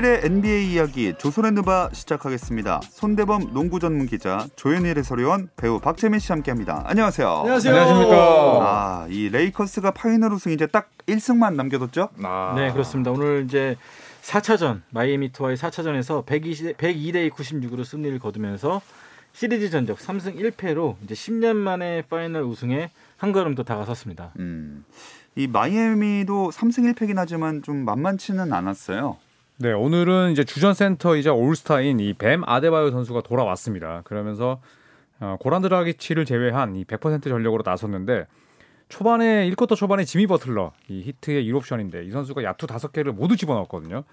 일요일의 NBA 이야기 조선의 누바 시작하겠습니다. 손대범 농구 전문 기자 조현일 해설위원 배우 박재민 씨 함께합니다. 안녕하세요. 안녕하세요. 안녕하십니까. 아, 이 레이커스가 파이널 우승 이제 딱 1승만 남겨뒀죠? 아. 네, 그렇습니다. 오늘 이제 4차전 마이애미 히트와의 4차전에서 120, 102대 96으로 승리를 거두면서 시리즈 전적 3승 1패로 이제 10년 만에 파이널 우승에 한 걸음 더 다가섰습니다. 음. 이 마이애미도 3승 1패긴 하지만 좀 만만치는 않았어요. 네, 오늘은 이제 주전 센터이자 올스타인 이 뱀 아데바요 선수가 돌아왔습니다. 그러면서 어, 고란 드라기치를 제외한 이 100% 전력으로 나섰는데 초반에 1쿼터 초반에 지미 버틀러 이 히트의 1옵션인데 이 선수가 야투 5개를 모두 집어넣었거든요.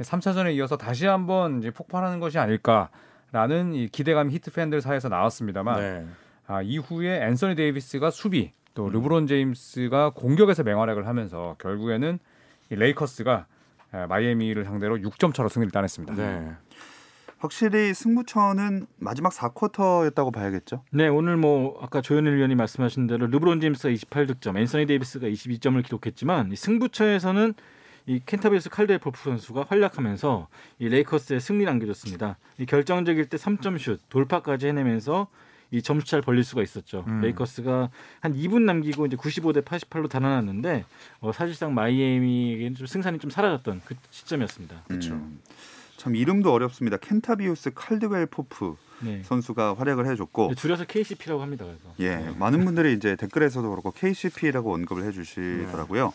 3차전에 이어서 다시 한번 이제 폭발하는 것이 아닐까라는 이 기대감이 히트 팬들 사이에서 나왔습니다만 네. 아, 이후에 앤서니 데이비스가 수비 또 르브론 제임스가 공격에서 맹활약을 하면서 결국에는 이 레이커스가 에, 마이애미를 상대로 6점 차로 승리를 따냈습니다. 네. 확실히 승부처는 마지막 4쿼터였다고 봐야겠죠. 네, 오늘 뭐 아까 조현일 위원이 말씀하신 대로 르브론 제임스가 28득점, 앤서니 데이비스가 22점을 기록했지만 이 승부처에서는 이 켄타비우스 칼드웰 포프 선수가 활약하면서 이 레이커스의 승리를 안겨줬습니다. 이 결정적일 때 3점 슛, 돌파까지 해내면서 이 점수차를 벌릴 수가 있었죠. 음. 레이커스가 한 2분 남기고 이제 95대 88로 달아났는데 어, 사실상 마이애미에게는 좀 승산이 좀 사라졌던 그 시점이었습니다. 그렇죠. 참 이름도 어렵습니다. 켄타비우스 칼드웰 포프 네. 선수가 활약을 해줬고 줄여서 KCP라고 합니다. 그래서 예, 많은 분들이 이제 댓글에서도 그렇고 KCP라고 언급을 해주시더라고요.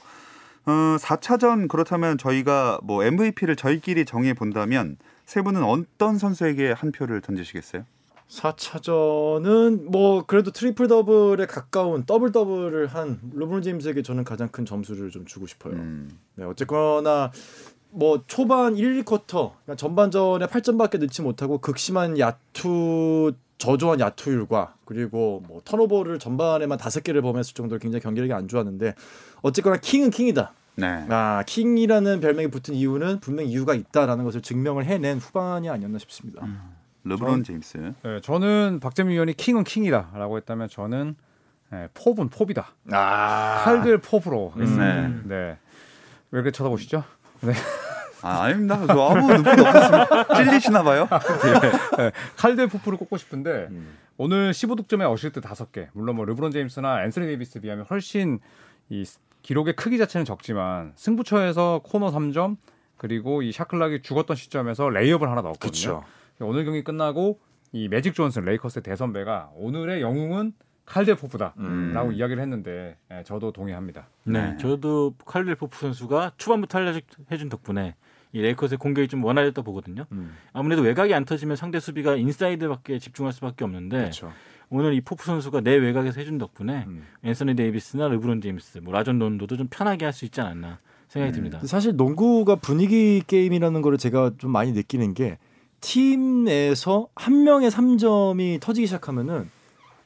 어, 4차전 그렇다면 저희가 뭐 MVP를 저희끼리 정해 본다면 세 분은 어떤 선수에게 한 표를 던지시겠어요? 4차전은 뭐 그래도 트리플 더블에 가까운 더블 더블을 한 르브론 제임스에게 저는 가장 큰 점수를 좀 주고 싶어요. 음, 네, 어쨌거나 뭐 초반 1, 2쿼터 그러니까 전반전에 8점밖에 넣지 못하고 극심한 야투 저조한 야투율과 그리고 뭐 턴오버를 전반에만 다섯 개를 범했을 정도로 굉장히 경기력이 안 좋았는데 어쨌거나 킹은 킹이다. 네. 아 킹이라는 별명이 붙은 이유는 분명히 이유가 있다라는 것을 증명을 해낸 후반이 아니었나 싶습니다. 르브론 제임스. 네, 저는 박재민 위원이 킹은 킹이다라고 했다면 저는 예, 포프는 포프다. 아 칼드웰 포프로 네. 했습니다. 네. 왜 그렇게 쳐다보시죠? 아, 아닙니다. 저 아무 눈빛 없었으면 찔리시나 봐요. 네, 칼드웰 포프를 꼽고 싶은데 음. 오늘 15득점에 어시스트 5개. 물론 뭐 르브론 제임스나 앤서니 데이비스 비하면 훨씬 이 스- 기록의 크기 자체는 적지만 승부처에서 코너 3점 그리고 이 샷클락이 죽었던 시점에서 레이업을 하나 넣었거든요. 그렇죠. 오늘 경기 끝나고 이 매직 존슨 레이커스의 대선배가 오늘의 영웅은 칼드웰 포프다라고 음. 이야기를 했는데 예, 저도 동의합니다. 네, 네. 저도 칼드웰 포프 선수가 초반부터 활약해준 덕분에 이 레이커스의 공격이 좀 원활했다 보거든요. 음. 아무래도 외곽이 안 터지면 상대 수비가 인사이드밖에 집중할 수밖에 없는데 그렇죠. 오늘 이 포프 선수가 내 외곽에서 해준 덕분에 음. 앤서니 데이비스나 르브론 제임스, 뭐 라존 론도도 좀 편하게 할 수 있지 않았나 생각이 듭니다. 사실 농구가 분위기 게임이라는 거를 제가 좀 많이 느끼는 게 팀에서 한 명의 3점이 터지기 시작하면은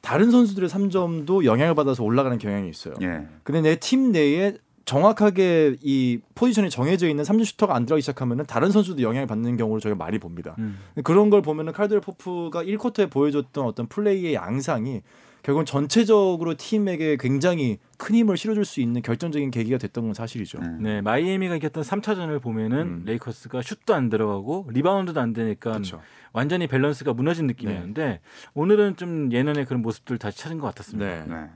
다른 선수들의 3점도 영향을 받아서 올라가는 경향이 있어요. 예. 근데 내 팀 내에 정확하게 이 포지션이 정해져 있는 3점 슈터가 안 들어가기 시작하면은 다른 선수도 영향을 받는 경우를 저희가 많이 봅니다. 음. 그런 걸 보면은 칼드웰 포프가 1쿼터에 보여줬던 어떤 플레이의 양상이 결국은 전체적으로 팀에게 굉장히 큰 힘을 실어줄 수 있는 결정적인 계기가 됐던 건 사실이죠. 음. 네, 마이애미가 이겼던 3차전을 보면은 음. 레이커스가 슛도 안 들어가고 리바운드도 안 되니까 그렇죠. 완전히 밸런스가 무너진 느낌이었는데 오늘은 좀 예년의 그런 모습들 다시 찾은 것 같았습니다. 네. 네.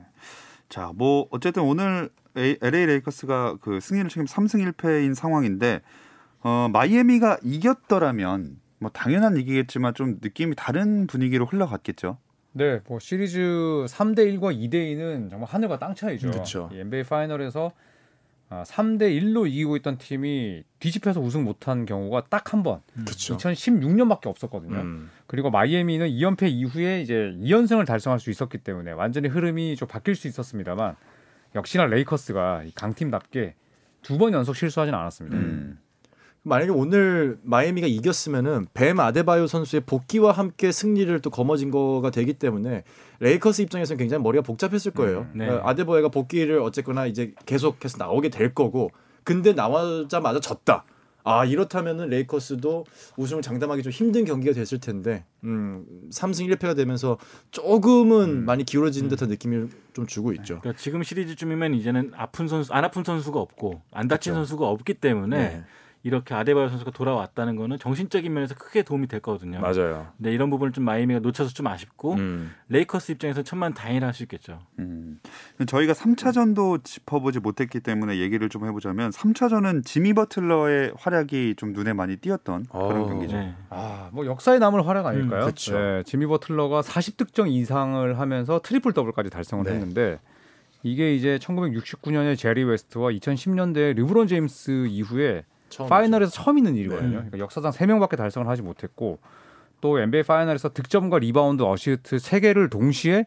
자, 뭐 어쨌든 오늘 LA 레이커스가 그 승리를 책임 3승 1패인 상황인데 어, 마이애미가 이겼더라면 뭐 당연한 얘기겠지만 좀 느낌이 다른 분위기로 흘러갔겠죠. 네, 뭐 시리즈 3대 1과 2대 2는 정말 하늘과 땅 차이죠. 그쵸. 이 NBA 파이널에서 아, 3대 1로 이기고 있던 팀이 뒤집혀서 우승 못한 경우가 딱 한 번. 그렇죠. 2016년밖에 없었거든요. 음. 그리고 마이애미는 2연패 이후에 이제 2연승을 달성할 수 있었기 때문에 완전히 흐름이 좀 바뀔 수 있었습니다만 역시나 레이커스가 이 강팀답게 두 번 연속 실수하진 않았습니다. 음. 만약에 오늘 마이애미가 이겼으면은 뱀 아데바요 선수의 복귀와 함께 승리를 또 거머쥔 거가 되기 때문에 레이커스 입장에서는 굉장히 머리가 복잡했을 거예요. 네. 그러니까 아데바요가 복귀를 어쨌거나 이제 계속해서 나오게 될 거고, 근데 나와자마자 졌다. 아 이렇다면은 레이커스도 우승을 장담하기 좀 힘든 경기가 됐을 텐데, 음, 3승 1패가 되면서 조금은 많이 기울어지는 듯한 느낌을 좀 주고 있죠. 그러니까 지금 시리즈쯤이면 이제는 아픈 선수 안 아픈 선수가 없고 안 다친 그렇죠. 선수가 없기 때문에 네. 이렇게 아데바요 선수가 돌아왔다는 거는 정신적인 면에서 크게 도움이 될 거거든요. 맞아요. 네, 이런 부분을 좀 마이애미가 놓쳐서 좀 아쉽고 음. 레이커스 입장에서 천만 다행이라 할 수 있겠죠. 음. 저희가 3차전도 짚어보지 못했기 때문에 얘기를 좀 해보자면 3차전은 지미 버틀러의 활약이 좀 눈에 많이 띄었던 그런 어. 경기죠. 네. 아, 뭐 역사에 남을 활약 아닐까요? 음, 그쵸. 네, 지미 버틀러가 40득점 이상을 하면서 트리플 더블까지 달성을 네. 했는데 이게 이제 1969년에 제리 웨스트와 2010년대 르브론 제임스 이후에 처음 파이널에서 처음 있는 일이거든요. 네. 그러니까 역사상 3명밖에 달성을 하지 못했고 또 NBA 파이널에서 득점과 리바운드, 어시스트 3개를 동시에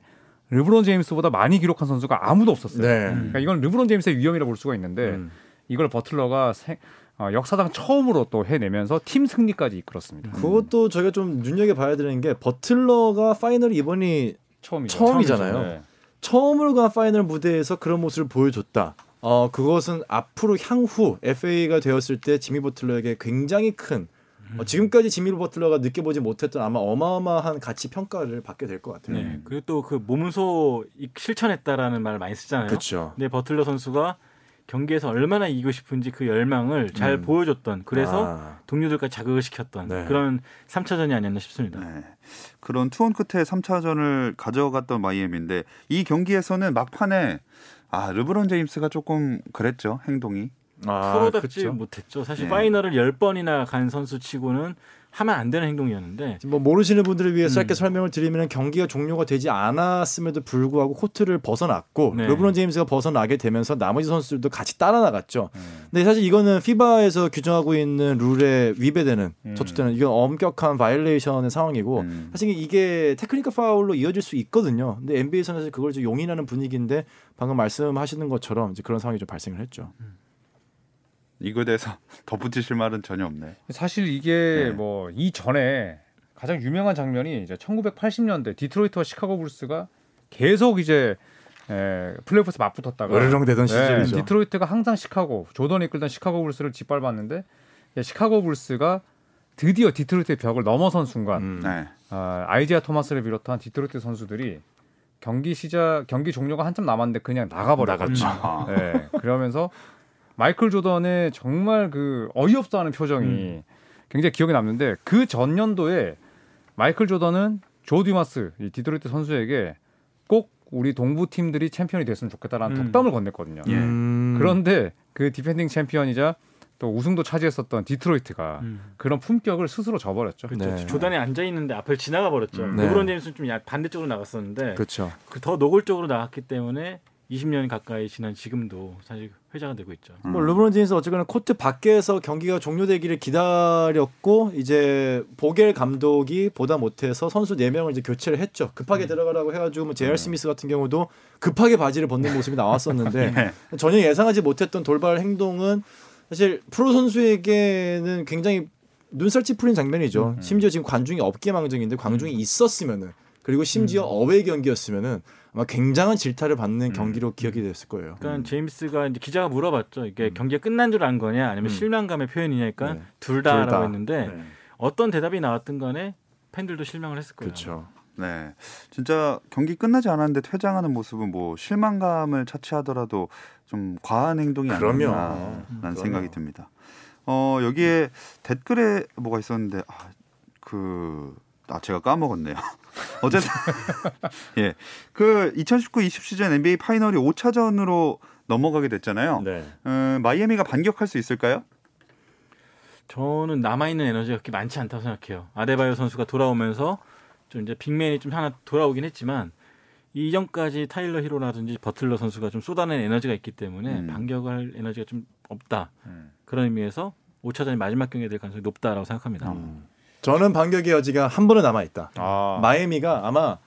르브론 제임스보다 많이 기록한 선수가 아무도 없었어요. 네. 그러니까 이건 르브론 제임스의 위엄이라 볼 수가 있는데 음. 이걸 버틀러가 세- 어, 역사상 처음으로 또 해내면서 팀 승리까지 이끌었습니다. 그것도 저희가 좀 눈여겨 봐야 되는 게 버틀러가 파이널 이번이 처음이죠. 처음이잖아요. 처음이죠. 네. 처음으로 간 파이널 무대에서 그런 모습을 보여줬다. 어 그것은 앞으로 향후 FA가 되었을 때 지미 버틀러에게 굉장히 큰 어, 지금까지 지미 버틀러가 느껴보지 못했던 아마 어마어마한 가치 평가를 받게 될 것 같아요. 네. 그리고 또 그 몸소 이- 실천했다라는 말을 많이 쓰잖아요. 그렇죠. 근데 버틀러 선수가 경기에서 얼마나 이기고 싶은지 그 열망을 잘 음. 보여줬던 그래서 아, 동료들까지 자극을 시켰던 네. 그런 3차전이 아니었나 싶습니다. 네. 그런 투혼 끝에 3차전을 가져갔던 마이애미인데 이 경기에서는 막판에 아 르브론 제임스가 조금 그랬죠 행동이. 아, 프로답지 그쵸. 못했죠. 사실 네. 파이널을 10번이나 간 선수 치고는 하면 안 되는 행동이었는데 뭐 모르시는 분들을 위해 서 짧게 음. 설명을 드리면 경기가 종료가 되지 않았음에도 불구하고 코트를 벗어났고 네. 르브론 제임스가 벗어나게 되면서 나머지 선수들도 같이 따라 나갔죠. 음. 근데 사실 이거는 피바에서 규정하고 있는 룰에 위배되는 음. 저촉되는 이건 엄격한 바이올레이션의 상황이고 음. 사실 이게 테크니컬 파울로 이어질 수 있거든요. 근데 NBA에서는 그걸 좀 용인하는 분위기인데 방금 말씀하시는 것처럼 이제 그런 상황이 좀 발생을 했죠. 이거에 대해서 덧붙이실 말은 전혀 없네. 사실 이게 네. 뭐 이전에 가장 유명한 장면이 이제 1980년대 디트로이트와 시카고 불스가 계속 이제 에, 플레이오프에서 맞붙었다가 으르렁대던 네, 시절이죠. 디트로이트가 항상 시카고 조던이 이끌던 시카고 불스를 짓밟았는데 시카고 불스가 드디어 디트로이트의 벽을 넘어선 순간 음. 네. 아, 아이재아 토마스를 비롯한 디트로이트 선수들이 경기 시작 경기 종료가 한참 남았는데 그냥 나가버렸죠. 네, 그러면서 마이클 조던의 정말 그 어이없어 하는 표정이 음. 굉장히 기억에 남는데 그 전년도에 마이클 조던은 조 듀마스 이 디트로이트 선수에게 꼭 우리 동부 팀들이 챔피언이 됐으면 좋겠다라는 음. 덕담을 건넸거든요. 예. 음. 그런데 그 디펜딩 챔피언이자 또 우승도 차지했었던 디트로이트가 음. 그런 품격을 스스로 저버렸죠. 그렇죠. 네. 조던이 앉아 있는데 앞을 지나가 버렸죠. 음. 네. 르브론 제임스는 좀 야- 반대쪽으로 나갔었는데 그렇죠. 그 더 노골적으로 나갔기 때문에 20년 가까이 지난 지금도 사실 회자가 되고 있죠. 음. 뭐 르브론 제임스 어쨌거나 코트 밖에서 경기가 종료되기를 기다렸고 이제 보겔 감독이 보다 못해서 선수 4명을 이제 교체를 했죠. 음. 급하게 들어가라고 해가지고 뭐 JR 스미스 같은 경우도 급하게 바지를 벗는 모습이 나왔었는데 네. 전혀 예상하지 못했던 돌발 행동은 사실 프로 선수에게는 굉장히 눈살 찌푸린 장면이죠. 음. 심지어 지금 관중이 없게 망정인데 관중이 있었으면은 그리고 심지어 음. 어웨이 경기였으면은 아마 굉장한 질타를 받는 음. 경기로 기억이 됐을 거예요. 그러니까 제임스가 이제 기자가 물어봤죠. 이게 음. 경기가 끝난 줄 안 거냐, 아니면 음. 실망감의 표현이냐니까 네. 둘둘 다. 다라고 했는데 네. 어떤 대답이 나왔든 간에 팬들도 실망을 했을 거예요. 그렇죠. 네. 진짜 경기 끝나지 않았는데 퇴장하는 모습은 뭐 실망감을 차치하더라도 좀 과한 행동이. 아니라는 그럼요. 생각이 듭니다. 어, 여기에 댓글에 뭐가 있었는데 아, 그 아, 제가 까먹었네요. 어쨌든 예. 그 2019-20 시즌 NBA 파이널이 5차전으로 넘어가게 됐잖아요. 네. 어, 마이애미가 반격할 수 있을까요? 저는 남아 있는 에너지가 그렇게 많지 않다고 생각해요. 아데바요 선수가 돌아오면서 좀 이제 빅맨이 좀 하나 돌아오긴 했지만 이전까지 타일러 히로라든지 버틀러 선수가 좀 쏟아낸 에너지가 있기 때문에 음. 반격할 에너지가 좀 없다. 음. 그런 의미에서 5차전이 마지막 경기가 될 가능성이 높다라고 생각합니다. 음. 저는 반격의 여지가 한 번은 남아 있다. 아, 마이애미가 아마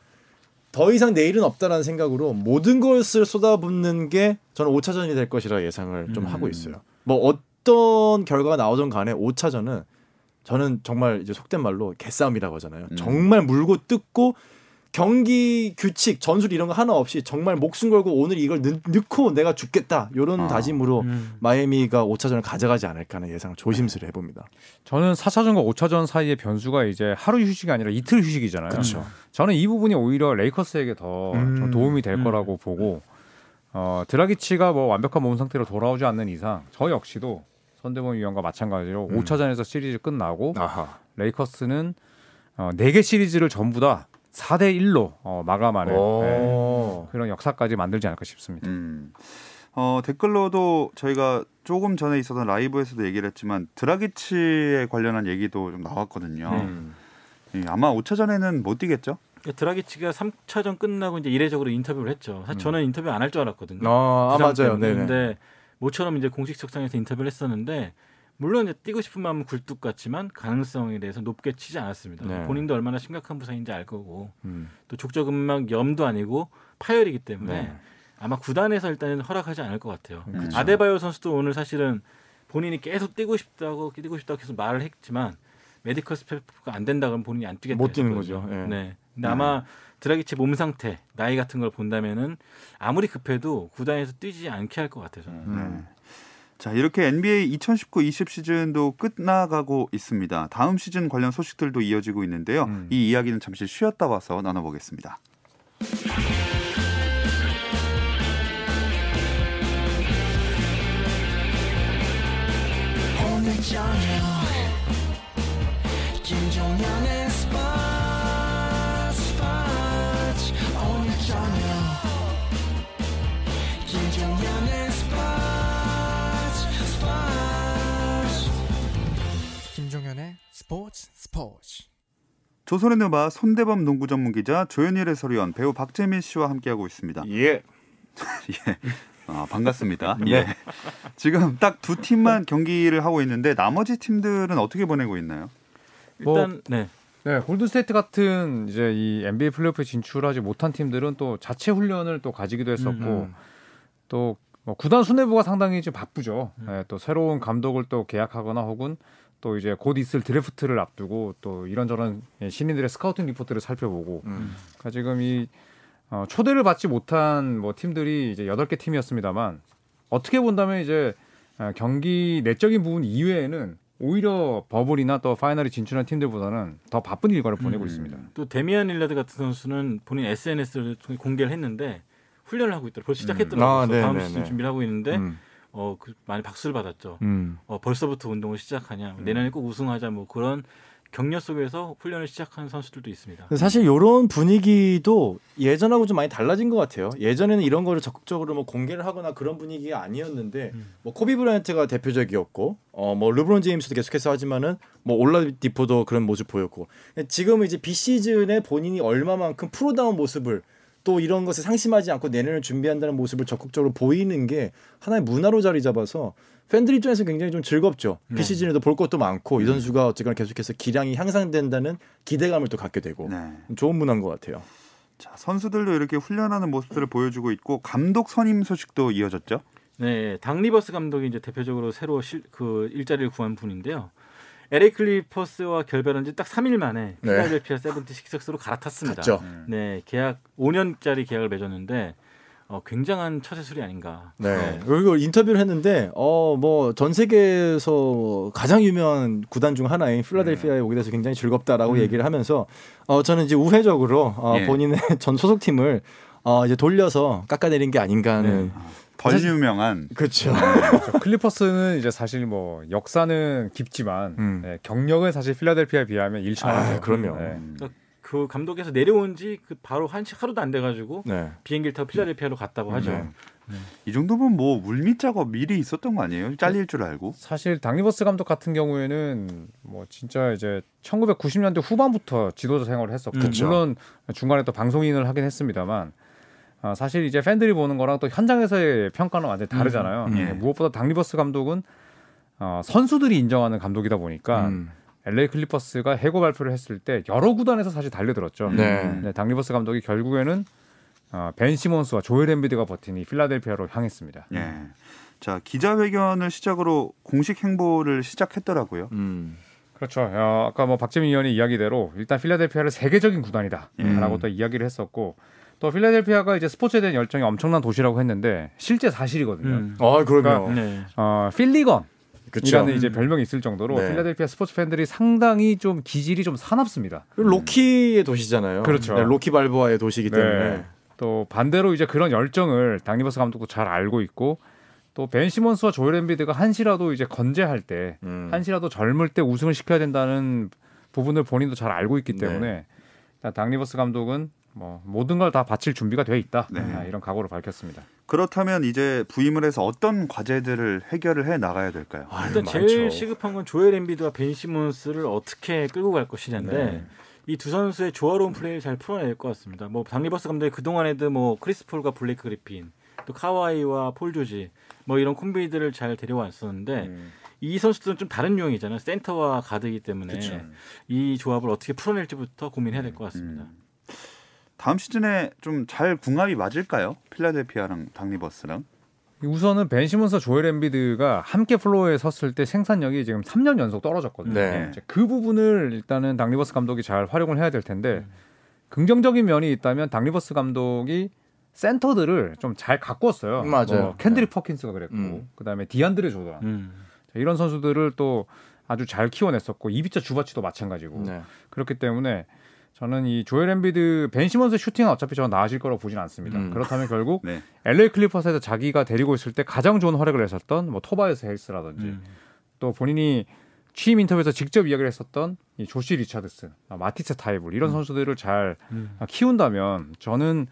더 이상 내일은 없다라는 생각으로 모든 것을 쏟아붓는 게 저는 5차전이 될 것이라 예상을 좀 음. 하고 있어요. 뭐 어떤 결과가 나오든 간에 5차전은 저는 정말 이제 속된 말로 개싸움이라고 하잖아요. 음. 정말 물고 뜯고 경기 규칙, 전술 이런 거 하나 없이 정말 목숨 걸고 오늘 이걸 넣, 넣고 내가 죽겠다. 이런 아. 다짐으로 음. 마이애미가 5차전을 가져가지 않을까 하는 예상을 조심스레 해봅니다. 저는 4차전과 5차전 사이의 변수가 이제 하루 휴식이 아니라 이틀 휴식이잖아요. 그렇죠. 저는 이 부분이 오히려 레이커스에게 더 음. 좀 도움이 될 음. 거라고 보고 어, 드라기치가 뭐 완벽한 몸 상태로 돌아오지 않는 이상 저 역시도 손대범 위원과 마찬가지로 음. 5차전에서 시리즈 끝나고 아하. 레이커스는 어, 4개 시리즈를 전부 다 4대 1로 어, 마감하는 네, 오. 그런 역사까지 만들지 않을까 싶습니다. 음. 어, 댓글로도 저희가 조금 전에 있었던 라이브에서도 얘기를 했지만 드라기치에 관련한 얘기도 좀 나왔거든요. 음. 예, 아마 5차전에는 못 뛰겠죠? 드라기치가 3차전 끝나고 이제 이례적으로 인터뷰를 했죠. 사실 저는 인터뷰 안 할 줄 알았거든요. 아, 아 맞아요. 때문에. 네네. 근데 모처럼 이제 공식 석상에서 인터뷰를 했었는데 물론 이제 뛰고 싶은 마음은 굴뚝 같지만 가능성에 대해서 높게 치지 않았습니다. 네. 본인도 얼마나 심각한 부상인지 알 거고 음. 또 족저근막염도 아니고 파열이기 때문에 네. 아마 구단에서 일단은 허락하지 않을 것 같아요. 그쵸. 아데바요 선수도 오늘 사실은 본인이 계속 뛰고 싶다고 뛰고 싶다고 계속 말을 했지만 메디컬 스태프가 안 된다 그러면 본인이 안 뛰겠다. 못 뛰는. 거죠. 예. 네. 근데 아마 드라기치 몸 상태, 나이 같은 걸 본다면은 아무리 급해도 구단에서 뛰지 않게 할 것 같아서. 음. 자, 이렇게 NBA 2019-20 시즌도 끝나가고 있습니다. 다음 시즌 관련 소식들도 이어지고 있는데요. 음. 이 이야기는 잠시 쉬었다 와서 나눠보겠습니다. 오늘 저녁 김종현의 스포츠 스포츠 스포츠 조선의 누바 손대범 농구 전문 기자 조현일 해설위원 배우 박재민 씨와 함께하고 있습니다. 예. 예. 아, 반갑습니다. 네. 예. 지금 딱 두 팀만 경기를 하고 있는데 나머지 팀들은 어떻게 보내고 있나요? 일단 네. 네, 골든스테이트 같은 이제 이 NBA 플레이오프에 진출하지 못한 팀들은 또 자체 훈련을 또 가지기도 했었고 음. 또 뭐 구단 수뇌부가 상당히 좀 바쁘죠. 음. 네, 또 새로운 감독을 또 계약하거나 혹은 또 이제 곧 있을 드래프트를 앞두고 또 이런저런 예, 신인들의 스카우팅 리포트를 살펴보고 음. 그러니까 지금 이 어, 초대를 받지 못한 뭐 팀들이 이제 여덟 개 팀이었습니다만 어떻게 본다면 이제 어, 경기 내적인 부분 이외에는 오히려 버블이나 또 파이널에 진출한 팀들보다는 더 바쁜 일과를 보내고 음. 있습니다. 또 데미안 릴라드 같은 선수는 본인 SNS를 통해 공개를 했는데 훈련을 하고 있더라고요. 벌써 시작했더라고요. 아, 그래서 다음 네네네. 시즌 준비를 하고 있는데 음. 어, 그 많이 박수를 받았죠. 음. 어, 벌써부터 운동을 시작하냐. 내년에 꼭 우승하자 뭐 그런 격려 속에서 훈련을 시작하는 선수들도 있습니다. 사실 이런 분위기도 예전하고 좀 많이 달라진 것 같아요. 예전에는 이런 거를 적극적으로 뭐 공개를 하거나 그런 분위기가 아니었는데 음. 뭐 코비 브라이언트가 대표적이었고 어 뭐 르브론 제임스도 계속해서 하지만은 뭐 올라디포도 그런 모습 보였고 지금은 이제 비 시즌에 본인이 얼마만큼 프로다운 모습을 또 이런 것에 상심하지 않고 내년을 준비한다는 모습을 적극적으로 보이는 게 하나의 문화로 자리 잡아서 팬들 입장에서 굉장히 좀 즐겁죠. 네. 비시즌에도 볼 것도 많고 이 선수가 어쨌거나 계속해서 기량이 향상된다는 기대감을 또 갖게 되고 네. 좋은 문화인 것 같아요. 자, 선수들도 이렇게 훈련하는 모습들을 보여주고 있고 감독 선임 소식도 이어졌죠. 네, 닥 리버스 감독이 이제 대표적으로 새로 실, 그 일자리를 구한 분인데요. LA 클리퍼스와 결별한 지 딱 3일 만에 네. 필라델피아 세븐티식서스로 갈아탔습니다. 갔죠. 네, 계약 5년짜리 계약을 맺었는데 어, 굉장한 처세술이 아닌가. 네. 그리고 인터뷰를 했는데 어 뭐 전 세계에서 가장 유명한 구단 중 하나인 필라델피아에 오게 돼서 굉장히 즐겁다라고 음. 얘기를 하면서 어 저는 이제 우회적으로 어 예. 본인의 전 소속팀을 어 이제 돌려서 깎아내린 게 아닌가 하는 덜 사실- 유명한 그렇죠. 그렇죠. 클리퍼스는 이제 사실 뭐 역사는 깊지만 음. 네, 경력은 사실 필라델피아에 비하면 아, 일천하죠. 그럼요. 네. 그 감독에서 내려온 지 그 바로 한 시- 하루도 안 돼가지고 네. 비행기를 타고 필라델피아로 갔다고 하죠. 네. 이 정도면 뭐 물밑 작업 미리 있었던 거 아니에요? 잘릴 줄 알고. 사실 당리버스 감독 같은 경우에는 뭐 진짜 이제 1990년대 후반부터 지도자 생활을 했었고 그쵸. 물론 중간에 또 방송인을 하긴 했습니다만 아, 사실 이제 팬들이 보는 거랑 또 현장에서의 평가는 완전히 다르잖아요. 음, 예. 무엇보다 당리버스 감독은 어, 선수들이 인정하는 감독이다 보니까 음. LA 클리퍼스가 해고 발표를 했을 때 여러 구단에서 사실 달려들었죠. 네. 네, 닥 리버스 감독이 결국에는 어, 벤 시몬스와 조엘 엠비드가 있는 필라델피아로 향했습니다. 예. 자 기자회견을 시작으로 공식 행보를 시작했더라고요. 음. 그렇죠. 어, 아까 뭐 박재민 위원의 이야기대로 일단 필라델피아를 세계적인 구단이다라고 음. 또 이야기를 했었고 또 필라델피아가 이제 스포츠에 대한 열정이 엄청난 도시라고 했는데 실제 사실이거든요. 음. 아, 그럼요. 네. 어, 필리건 이라는 그렇죠. 이제 별명이 있을 정도로 네. 필라델피아 스포츠 팬들이 상당히 좀 기질이 좀 사납습니다. 그리고 로키의 도시잖아요. 그렇죠. 네, 로키 발보아의 도시이기 때문에. 또 반대로 이제 그런 열정을 닥 리버스 감독도 잘 알고 있고 또 벤 시몬스와 조엘 엠비드가 한시라도 이제 건재할 때 음. 한시라도 젊을 때 우승을 시켜야 된다는 부분을 본인도 잘 알고 있기 네. 때문에 일단 닥 리버스 감독은 뭐 모든 걸 다 바칠 준비가 돼 있다 네. 아, 이런 각오를 밝혔습니다. 그렇다면 이제 부임을 해서 어떤 과제들을 해결을 해 나가야 될까요? 아, 일단 많죠. 제일 시급한 건 조엘 엠비드와 벤 시몬스를 어떻게 끌고 갈 것이냐인데 네. 이 두 선수의 조화로운 플레이를 잘 풀어내야 될 것 같습니다. 뭐 닥 리버스 감독이 그 동안에도 뭐 크리스 폴과 블레이크 그리핀, 또 카와이와 폴 조지 뭐 이런 콤비들을 잘 데려왔었는데 음. 이 선수들은 좀 다른 유형이잖아요. 센터와 가드이기 때문에 그쵸. 이 조합을 어떻게 풀어낼지부터 고민해야 될 것 같습니다. 음. 다음 시즌에 좀 잘 궁합이 맞을까요? 필라델피아랑 닥 리버스랑. 우선은 벤 시몬스와 조엘 엠비드가 함께 플로어에 섰을 때 생산력이 지금 3년 연속 떨어졌거든요. 네. 이제 그 부분을 일단은 닥 리버스 감독이 잘 활용을 해야 될 텐데 긍정적인 면이 있다면 닥 리버스 감독이 센터들을 좀 잘 가꿨어요. 맞아요. 뭐 켄드릭 퍼킨스가 그랬고 음. 그다음에 디안드레 조던 음. 자, 이런 선수들을 또 아주 잘 키워냈었고 이비차 주바치도 마찬가지고 네. 그렇기 때문에 저는 이 조엘 엠비드 벤 시몬스 슈팅은 어차피 저는 나아질 거라고 보진 않습니다. 음. 그렇다면 결국 네. LA 클리퍼스에서 자기가 데리고 있을 때 가장 좋은 활약을 했었던 뭐 토바이어스 해리스라든지 음. 또 본인이 취임 인터뷰에서 직접 이야기를 했었던 이 조시 리차드슨, 아, 마티스 타이블 이런 선수들을 잘 음. 아, 키운다면 저는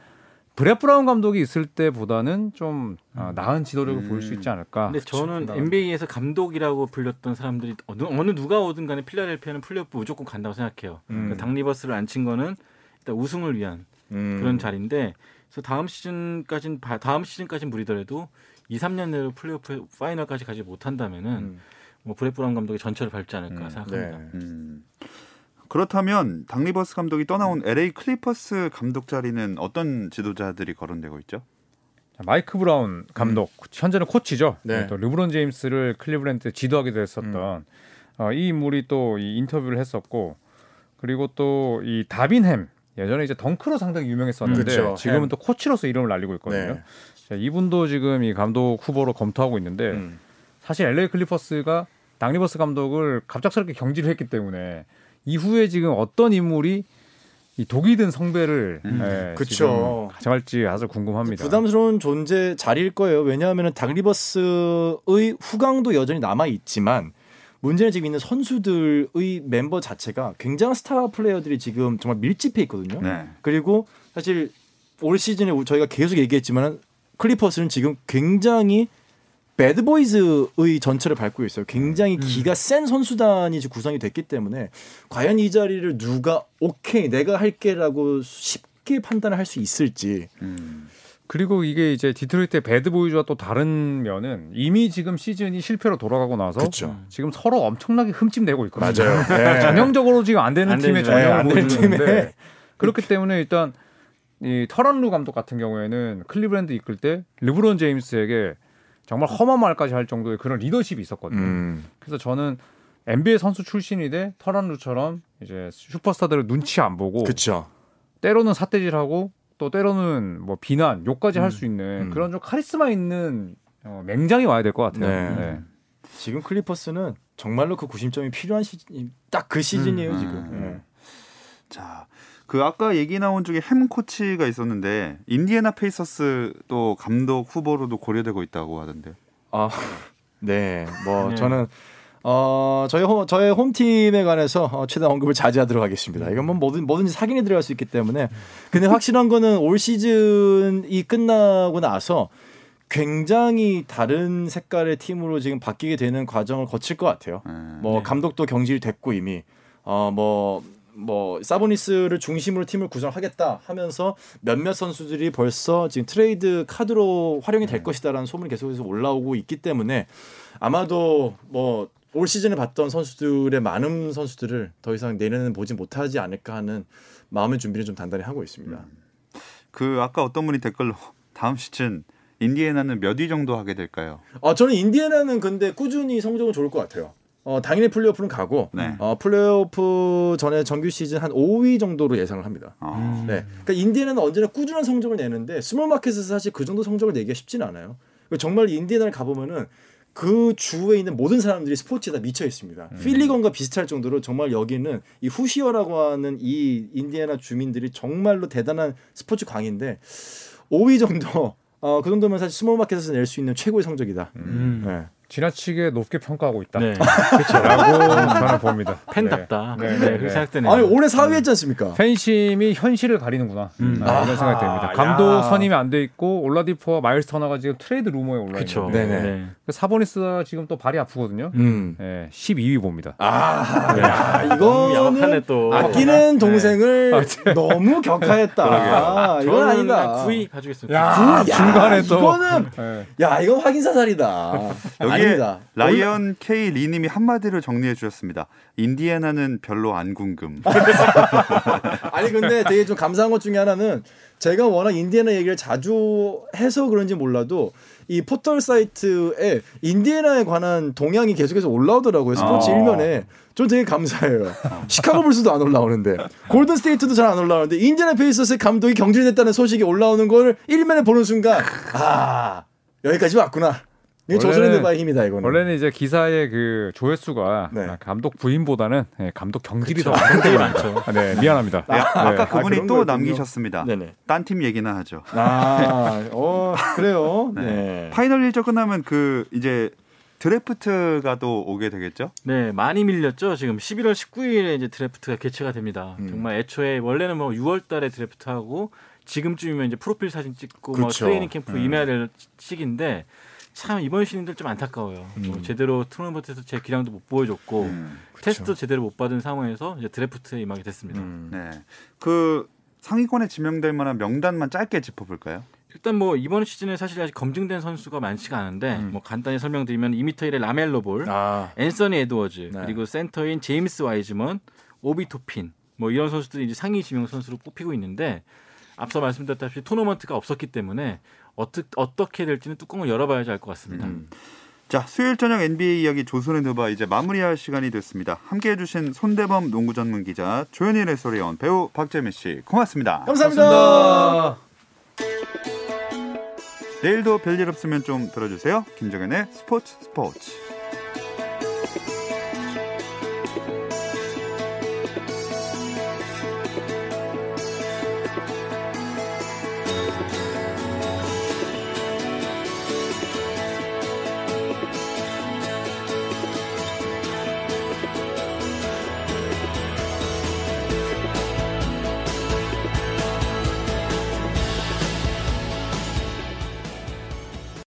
브렛 브라운 감독이 있을 때보다는 좀 아, 나은 지도력을 음. 보일 수 있지 않을까. 근데 저는. NBA에서 감독이라고 불렸던 사람들이 어느, 어느 누가 오든 간에 필라델피아는 플레이오프 무조건 간다고 생각해요. 음. 그러니까 닥 리버스를 앉힌 거는 일단 우승을 위한 음. 그런 자리인데 그래서 다음 시즌까진 바- 다음 시즌까진 무리더라도 2, 3년 내로 플레이오프 파이널까지 가지 못한다면은 음. 뭐 브렛 브라운 감독이 전철을 밟지 않을까 음, 생각합니다. 네. 음. 그렇다면 닥 리버스 감독이 떠나온 LA 클리퍼스 감독 자리는 어떤 지도자들이 거론되고 있죠? 자, 마이크 브라운 감독 현재는 코치죠. 네. 또 르브론 제임스를 클리브랜드 지도하기도 했었던 어, 이 인물이 또 이 인터뷰를 했었고 그리고 또 이 다빈 햄 예전에 이제 덩크로 상당히 유명했었는데 음, 그쵸. 지금은 햄. 또 코치로서 이름을 날리고 있거든요. 네. 자, 이분도 지금 이 감독 후보로 검토하고 있는데 음. 사실 LA 클리퍼스가 닥 리버스 감독을 갑작스럽게 경질을 했기 때문에 이후에 지금 어떤 인물이 이 독이 든 성배를 음, 예, 그쵸. 가져갈지 아주 궁금합니다. 부담스러운 존재 자리일 거예요. 왜냐하면 닥 리버스의 후광도 여전히 남아 있지만 문제는 지금 있는 선수들의 멤버 자체가 굉장한 스타 플레이어들이 지금 정말 밀집해 있거든요. 네. 그리고 사실 올 시즌에 저희가 계속 얘기했지만 클리퍼스는 지금 굉장히 배드보이즈의 전철을 밟고 있어요. 굉장히 기가 센 선수단이 구성이 됐기 때문에 과연 이 자리를 누가 오케이 내가 할게라고 쉽게 판단을 할 수 있을지 음. 그리고 이게 이제 디트로이트의 배드보이즈와 또 다른 면은 이미 지금 시즌이 실패로 돌아가고 나서 그쵸. 지금 서로 엄청나게 흠집내고 있거든요. 맞아요. 네. 전형적으로 지금 안 되는 안 팀의. 네, 전형을 안 되는 보여주는데. 그렇기 때문에 일단 이 터런 루 감독 같은 경우에는 클리브랜드 이끌 때 르브론 제임스에게 정말 험한 말까지 할 정도의 그런 리더십이 있었거든요. 음. 그래서 저는 NBA 선수 출신인데 터런 루처럼 이제 슈퍼스타들을 눈치 안 보고 그쵸. 때로는 삿대질하고 또 때로는 뭐 비난, 욕까지 할수 있는 음. 그런 좀 카리스마 있는 어, 맹장이 와야 될 것 같아요. 네. 네. 지금 클리퍼스는 정말로 그 구심점이 필요한 시즌, 딱 그 시즌이에요 음. 지금. 음. 네. 자, 그 아까 얘기 나온 중에 햄 코치가 있었는데 인디애나 페이서스 또 감독 후보로도 고려되고 있다고 하던데. 아, 네. 뭐 네. 저는 어 저희 홈, 저의 홈팀에 관해서 어, 최대한 언급을 자제하도록 하겠습니다. 이건 뭐 뭐든 뭐든지 사심이 들어갈 수 있기 때문에. 근데 확실한 거는 올 시즌이 끝나고 나서 굉장히 다른 색깔의 팀으로 지금 바뀌게 되는 과정을 거칠 것 같아요. 음. 뭐 네. 감독도 경질됐고 이미 어 뭐 뭐 사보니스를 중심으로 팀을 구성하겠다 하면서 몇몇 선수들이 벌써 지금 트레이드 카드로 활용이 될 것이다라는 소문이 계속해서 올라오고 있기 때문에 아마도 뭐 올 시즌에 봤던 선수들의 많은 선수들을 더 이상 내년에는 보지 못하지 않을까 하는 마음의 준비를 좀 단단히 하고 있습니다. 그 아까 어떤 분이 댓글로 다음 시즌 인디애나는 몇 위 정도 하게 될까요? 어, 저는 인디애나는 근데 꾸준히 성적은 좋을 것 같아요. 어, 당연히 플레이오프는 가고 네. 어, 플레이오프 전에 정규 시즌 한 5위 정도로 예상을 합니다. 어. 네. 그러니까 인디애나는 언제나 꾸준한 성적을 내는데 small market에서 사실 그 정도 성적을 내기가 쉽지는 않아요. 정말 인디애나를 가보면은 그 주에 있는 모든 사람들이 스포츠에 다 미쳐 있습니다. 훌리건과 비슷할 정도로 정말 여기는 이 Hoosier라고 하는 이 인디애나 주민들이 정말로 대단한 스포츠 광인데 5위 정도 어, 그 정도면 사실 small market에서 낼 수 있는 최고의 성적이다. 음. 네. 지나치게 높게 평가하고 있다. 네. 라고 저는 봅니다. 팬답다. 네. 네, 네, 그렇게 네. 생각되네요. 아니 올해 4위 했지 않습니까? 팬심이 현실을 가리는구나. 음. 아, 아하, 이런 생각이 듭니다. 감독 야. 선임이 안 돼 있고 올라디포와 마일스 터너가 지금 트레이드 루머에 올라 그렇죠. 있는데 네네. 네. 사보니스가 지금 또 발이 아프거든요. 음. 네, 12위 봅니다. 아, 야, 너무 야박하네 이거는 또. 아끼는 동생을 너무 격하했다. 이건 아니다. 9위 가지겠습니다. 야, 야, 중간에 또 이거는 네. 야 이건 확인 사살이다. 여기에 아닙니다. 라이언 K 리님이 한마디로 정리해 주셨습니다. 인디애나는 별로 안 궁금. 아니 근데 되게 좀 감사한 것 중에 하나는 제가 워낙 인디애나 얘기를 자주 해서 그런지 몰라도 이 포털 사이트에 인디애나에 관한 동향이 계속해서 올라오더라고요 스포츠 어. 일면에 전 되게 감사해요 시카고 불스도 안 올라오는데 골든 스테이트도 잘 안 올라오는데 인디애나 페이서스의 감독이 경질됐다는 소식이 올라오는 걸 일면에 보는 순간 아 여기까지 왔구나 이게 원래는- 조선인들바의 힘이다 이거는 원래는 이제 기사의 그 조회수가 네. 감독 부임보다는 네, 감독 경질이 더. 많기 많죠. 아, 네, 미안합니다. 야, 아까 아, 그분이 그런 또 거였군요. 남기셨습니다. 네네. 딴팀 얘기나 하죠. 아, 어, 그래요. 네. 네. 파이널 일정 끝나면 그 이제 드래프트가 또 오게 되겠죠? 네, 많이 밀렸죠. 지금 11월 19일에 이제 드래프트가 개최가 됩니다. 음. 정말 애초에 원래는 뭐 6월 달에 드래프트하고 지금쯤이면 이제 프로필 사진 찍고 뭐 그렇죠. 트레이닝 캠프 음. 임해야 될 시기인데 참 이번 신인들 좀 안타까워요. 뭐 음. 제대로 토너먼트에서 제 기량도 못 보여줬고 음. 테스트도 제대로 못 받은 상황에서 이제 드래프트에 임하게 됐습니다. 음. 네. 그 상위권에 지명될 만한 명단만 짧게 짚어볼까요? 일단 뭐 이번 시즌에 사실 아직 검증된 선수가 많지가 않은데 음. 뭐 간단히 설명드리면 2m 1의 라멜로 볼, 아, 앤서니 에드워즈 네. 그리고 센터인 제임스 와이즈먼, 오비 토핀 뭐 이런 선수들이 이제 상위 지명 선수로 뽑히고 있는데 앞서 말씀드렸다시피 토너먼트가 없었기 때문에 어떻게 어떻게 될지는 뚜껑을 열어봐야지 알 것 같습니다. 음. 자, 수요일 저녁 NBA 이야기 조선의 누바 이제 마무리할 시간이 됐습니다. 함께해 주신 손대범 농구 전문 기자 조현일 해설위원 배우 박재민 씨 고맙습니다. 감사합니다. 내일도 별일 없으면 좀 들어주세요. 김정현의 스포츠 스포츠.